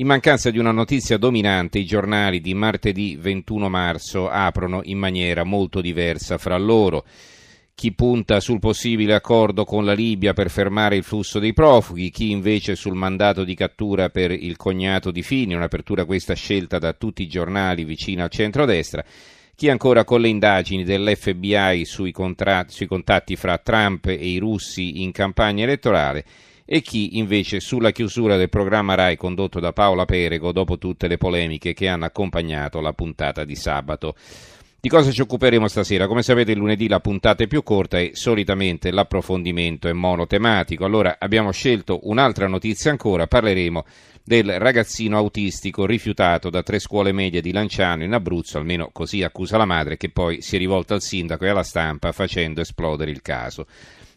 In mancanza di una notizia dominante, i giornali di martedì 21 marzo aprono in maniera molto diversa fra loro. Chi punta sul possibile accordo con la Libia per fermare il flusso dei profughi, chi invece sul mandato di cattura per il cognato di Fini, un'apertura questa scelta da tutti i giornali vicino al centrodestra, chi ancora con le indagini dell'FBI sui, sui contatti fra Trump e i russi in campagna elettorale e chi invece sulla chiusura del programma RAI condotto da Paola Perego dopo tutte le polemiche che hanno accompagnato la puntata di sabato. Di cosa ci occuperemo stasera? Come sapete il lunedì la puntata è più corta e solitamente l'approfondimento è monotematico. Allora abbiamo scelto un'altra notizia ancora, parleremo del ragazzino autistico rifiutato da tre scuole medie di Lanciano in Abruzzo, almeno così accusa la madre, che poi si è rivolta al sindaco e alla stampa facendo esplodere il caso.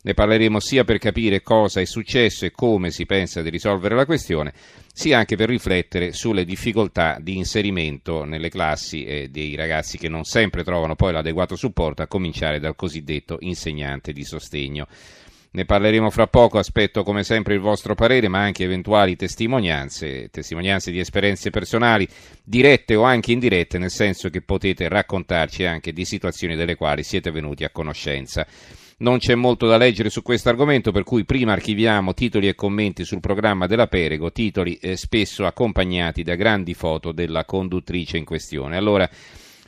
Ne parleremo sia per capire cosa è successo e come si pensa di risolvere la questione, sia anche per riflettere sulle difficoltà di inserimento nelle classi eh, dei ragazzi che non sempre trovano poi l'adeguato supporto, a cominciare dal cosiddetto insegnante di sostegno. Ne parleremo fra poco, aspetto come sempre il vostro parere, ma anche eventuali testimonianze, testimonianze di esperienze personali, dirette o anche indirette, nel senso che potete raccontarci anche di situazioni delle quali siete venuti a conoscenza. Non c'è molto da leggere su questo argomento, per cui prima archiviamo titoli e commenti sul programma della Perego, titoli eh, spesso accompagnati da grandi foto della conduttrice in questione. Allora,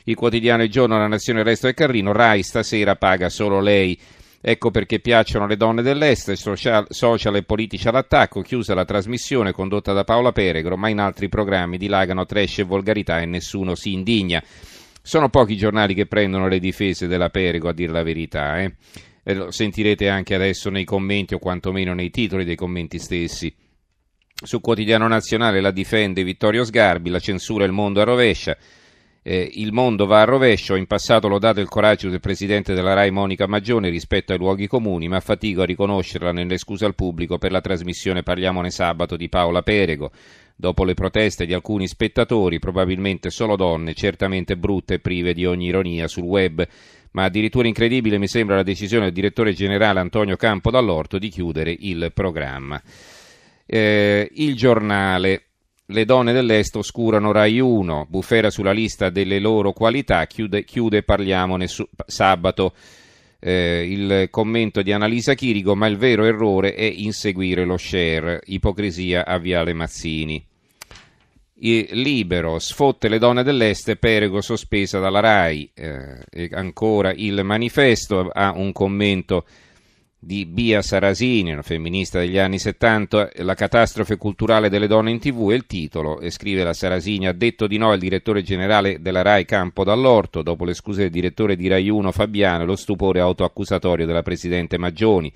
il quotidiano Il Giorno, La Nazione, Il Resto e Carrino, Rai stasera paga solo lei. Ecco perché piacciono le donne dell'Est, social, social e politici all'attacco, chiusa la trasmissione condotta da Paola Peregro, ma in altri programmi dilagano trash e volgarità e nessuno si indigna. Sono pochi i giornali che prendono le difese della Perego, a dire la verità. Eh? E lo sentirete anche adesso nei commenti o quantomeno nei titoli dei commenti stessi. Su Quotidiano Nazionale la difende Vittorio Sgarbi, la censura il mondo a rovescia. Eh, il mondo va a rovescio, in passato l'ho dato il coraggio del presidente della RAI Monica Maggione rispetto ai luoghi comuni, ma fatico a riconoscerla nelle scuse al pubblico per la trasmissione Parliamone sabato di Paola Perego. Dopo le proteste di alcuni spettatori, probabilmente solo donne, certamente brutte e prive di ogni ironia sul web, ma addirittura incredibile mi sembra la decisione del direttore generale Antonio Campo dall'Orto di chiudere il programma. Eh, il giornale. Le donne dell'Est oscurano Rai 1, bufera sulla lista delle loro qualità, chiude, chiude parliamone su, sabato. Eh, il commento di Annalisa Chirigo, ma il vero errore è inseguire lo share, ipocrisia a Viale Mazzini. Libero, sfotte le donne dell'Est, Perego sospesa dalla RAI. Eh, ancora il manifesto ha un commento di Bia Sarasini, una femminista degli anni 70, la catastrofe culturale delle donne in tv è il titolo, e scrive la Sarasini, ha detto di no il direttore generale della RAI Campo Dall'Orto, dopo le scuse del direttore di RAI 1 Fabiano e lo stupore autoaccusatorio della Presidente Maggioni.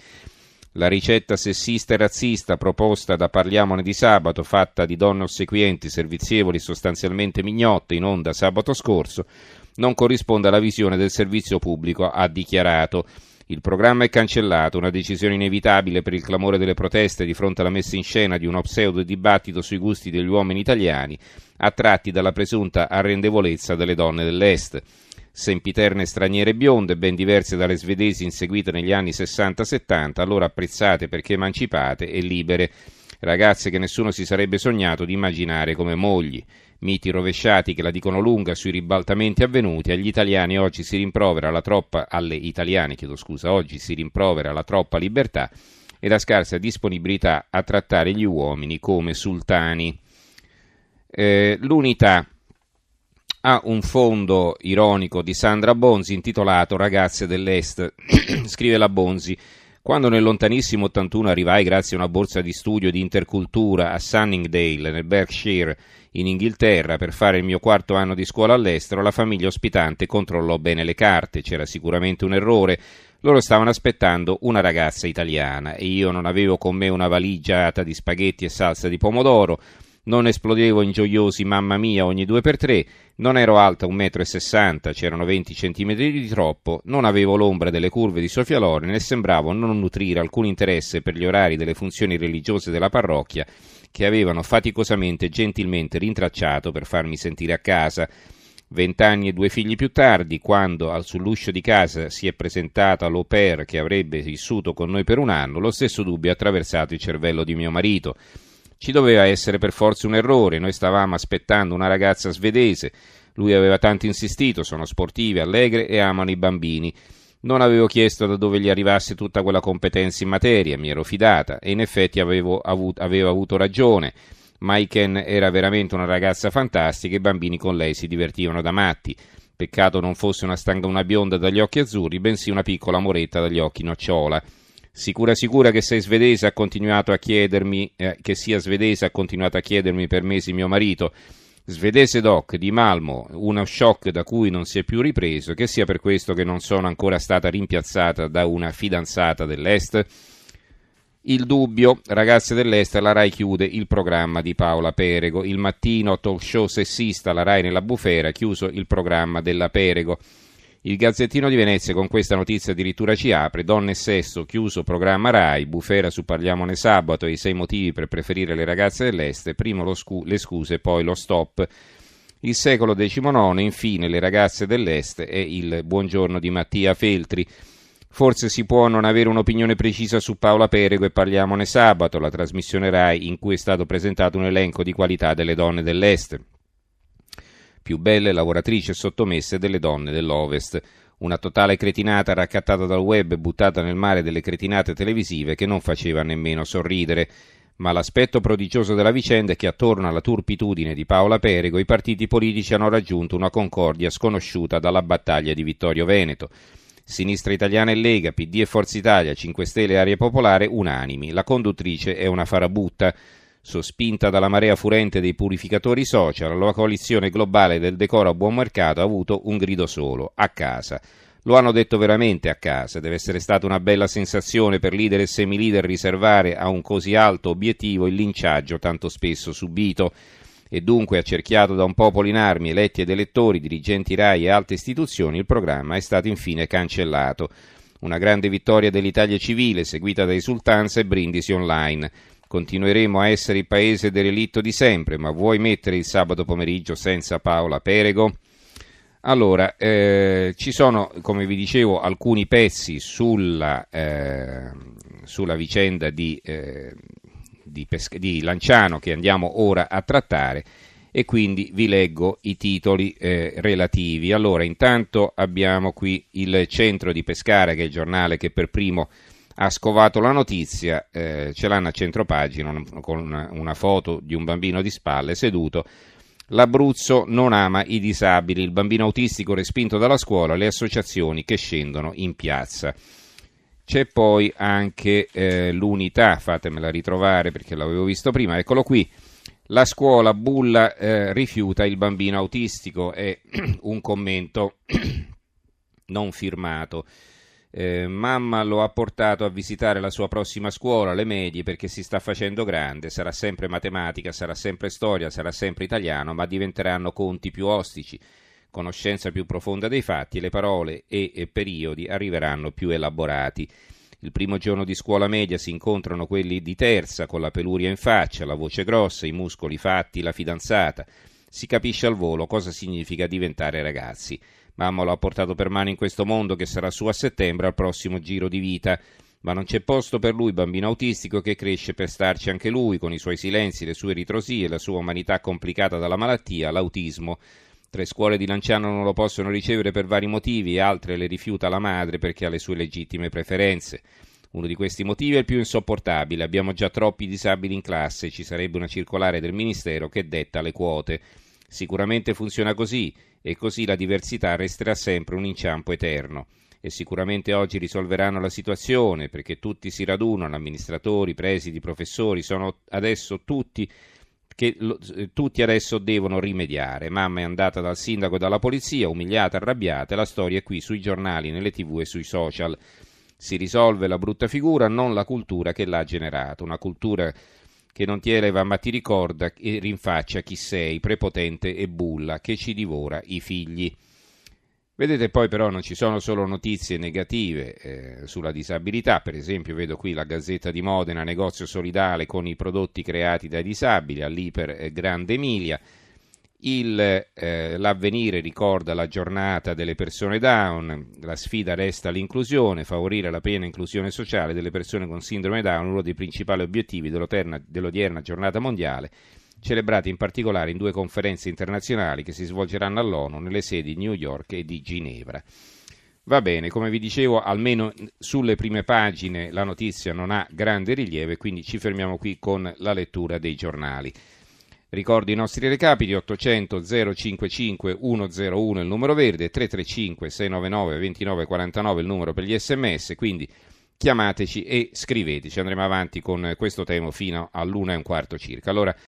La ricetta sessista e razzista proposta da Parliamone di sabato, fatta di donne ossequienti, servizievoli e sostanzialmente mignotte in onda sabato scorso, non corrisponde alla visione del servizio pubblico, ha dichiarato. Il programma è cancellato, una decisione inevitabile per il clamore delle proteste di fronte alla messa in scena di uno pseudo dibattito sui gusti degli uomini italiani, attratti dalla presunta arrendevolezza delle donne dell'Est sempiterne straniere bionde, ben diverse dalle svedesi inseguite negli anni 60-70, allora apprezzate perché emancipate e libere, ragazze che nessuno si sarebbe sognato di immaginare come mogli. Miti rovesciati che la dicono lunga sui ribaltamenti avvenuti, agli italiani oggi si rimprovera la troppa, alle italiane chiedo scusa, oggi si rimprovera la troppa libertà e la scarsa disponibilità a trattare gli uomini come sultani. Eh, l'unità ha un fondo ironico di Sandra Bonzi intitolato Ragazze dell'Est. Scrive la Bonzi. Quando nel lontanissimo 81 arrivai grazie a una borsa di studio di intercultura a Sunningdale, nel Berkshire, in Inghilterra, per fare il mio quarto anno di scuola all'estero, la famiglia ospitante controllò bene le carte. C'era sicuramente un errore. Loro stavano aspettando una ragazza italiana e io non avevo con me una valigia di spaghetti e salsa di pomodoro non esplodevo in gioiosi mamma mia ogni due per tre, non ero alta 1,60 m, c'erano 20 cm di troppo, non avevo l'ombra delle curve di Sofia Loren e sembravo non nutrire alcun interesse per gli orari delle funzioni religiose della parrocchia che avevano faticosamente e gentilmente rintracciato per farmi sentire a casa. Vent'anni e due figli più tardi, quando sull'uscio di casa si è presentata l'au pair che avrebbe vissuto con noi per un anno, lo stesso dubbio ha attraversato il cervello di mio marito. Ci doveva essere per forza un errore, noi stavamo aspettando una ragazza svedese, lui aveva tanto insistito, sono sportive, allegre e amano i bambini. Non avevo chiesto da dove gli arrivasse tutta quella competenza in materia, mi ero fidata e in effetti avevo avuto, avevo avuto ragione. Maiken era veramente una ragazza fantastica e i bambini con lei si divertivano da matti. Peccato non fosse una stanga una bionda dagli occhi azzurri, bensì una piccola moretta dagli occhi nocciola. Sicura sicura che sei svedese ha continuato a chiedermi, eh, che sia svedese ha continuato a chiedermi per mesi mio marito. Svedese doc di Malmo, uno shock da cui non si è più ripreso, che sia per questo che non sono ancora stata rimpiazzata da una fidanzata dell'Est. Il dubbio, ragazze dell'Est, la RAI chiude il programma di Paola Perego. Il mattino talk show sessista, la RAI nella bufera, chiuso il programma della Perego. Il Gazzettino di Venezia con questa notizia addirittura ci apre, donne e sesso, chiuso programma RAI, bufera su Parliamone sabato. E i sei motivi per preferire le ragazze dell'Est, primo scu- le scuse, poi lo stop. Il secolo XIX, infine le ragazze dell'Est e il buongiorno di Mattia Feltri. Forse si può non avere un'opinione precisa su Paola Perego e parliamone sabato, la trasmissione RAI in cui è stato presentato un elenco di qualità delle donne dell'Est più belle lavoratrici e sottomesse delle donne dell'Ovest. Una totale cretinata raccattata dal web e buttata nel mare delle cretinate televisive che non faceva nemmeno sorridere. Ma l'aspetto prodigioso della vicenda è che attorno alla turpitudine di Paola Perego i partiti politici hanno raggiunto una concordia sconosciuta dalla battaglia di Vittorio Veneto. Sinistra Italiana e Lega, PD e Forza Italia, 5 Stelle e Aria Popolare unanimi. La conduttrice è una farabutta. Sospinta dalla marea furente dei purificatori social, la coalizione globale del decoro a buon mercato ha avuto un grido solo, a casa. Lo hanno detto veramente a casa, deve essere stata una bella sensazione per leader e semi-leader riservare a un così alto obiettivo il linciaggio tanto spesso subito e dunque accerchiato da un popolo in armi, eletti ed elettori, dirigenti RAI e altre istituzioni, il programma è stato infine cancellato. Una grande vittoria dell'Italia civile, seguita da esultanza e brindisi online. Continueremo a essere il paese del relitto di sempre, ma vuoi mettere il sabato pomeriggio senza Paola Perego? Allora, eh, ci sono, come vi dicevo, alcuni pezzi sulla, eh, sulla vicenda di, eh, di, Pesca- di, Lanciano che andiamo ora a trattare e quindi vi leggo i titoli eh, relativi. Allora, intanto abbiamo qui il centro di Pescara, che è il giornale che per primo ha scovato la notizia, eh, ce l'hanno a centropagina con una, una foto di un bambino di spalle seduto. L'Abruzzo non ama i disabili, il bambino autistico respinto dalla scuola, le associazioni che scendono in piazza. C'è poi anche eh, l'unità, fatemela ritrovare perché l'avevo visto prima, eccolo qui. La scuola bulla eh, rifiuta il bambino autistico, è un commento non firmato. Eh, mamma lo ha portato a visitare la sua prossima scuola, le medie, perché si sta facendo grande, sarà sempre matematica, sarà sempre storia, sarà sempre italiano, ma diventeranno conti più ostici, conoscenza più profonda dei fatti le parole e, e periodi arriveranno più elaborati. Il primo giorno di scuola media si incontrano quelli di terza con la peluria in faccia, la voce grossa, i muscoli fatti, la fidanzata. Si capisce al volo cosa significa diventare ragazzi. Mamma lo ha portato per mano in questo mondo che sarà suo a settembre al prossimo giro di vita. Ma non c'è posto per lui, bambino autistico, che cresce per starci anche lui, con i suoi silenzi, le sue ritrosie, la sua umanità complicata dalla malattia, l'autismo. Tre scuole di Lanciano non lo possono ricevere per vari motivi altre le rifiuta la madre perché ha le sue legittime preferenze. Uno di questi motivi è il più insopportabile. Abbiamo già troppi disabili in classe, ci sarebbe una circolare del Ministero che detta le quote. Sicuramente funziona così e così la diversità resterà sempre un inciampo eterno. E sicuramente oggi risolveranno la situazione perché tutti si radunano, amministratori, presidi, professori, sono adesso tutti che eh, tutti adesso devono rimediare. Mamma è andata dal sindaco e dalla polizia, umiliata, arrabbiata, e la storia è qui sui giornali, nelle tv e sui social. Si risolve la brutta figura, non la cultura che l'ha generato, una cultura che non ti eleva ma ti ricorda e rinfaccia chi sei, prepotente e bulla, che ci divora i figli. Vedete poi però non ci sono solo notizie negative eh, sulla disabilità, per esempio vedo qui la Gazzetta di Modena, negozio solidale con i prodotti creati dai disabili all'Iper eh, Grande Emilia, il, eh, l'avvenire ricorda la giornata delle persone down, la sfida resta l'inclusione, favorire la piena inclusione sociale delle persone con sindrome down, uno dei principali obiettivi dell'odierna giornata mondiale celebrati in particolare in due conferenze internazionali che si svolgeranno all'ONU nelle sedi di New York e di Ginevra. Va bene, come vi dicevo, almeno sulle prime pagine la notizia non ha grande rilievo e quindi ci fermiamo qui con la lettura dei giornali. Ricordo i nostri recapiti 800 055 101 il numero verde, 335 699 2949 il numero per gli sms, quindi chiamateci e scriveteci. Andremo avanti con questo tema fino all'una e un quarto circa. Allora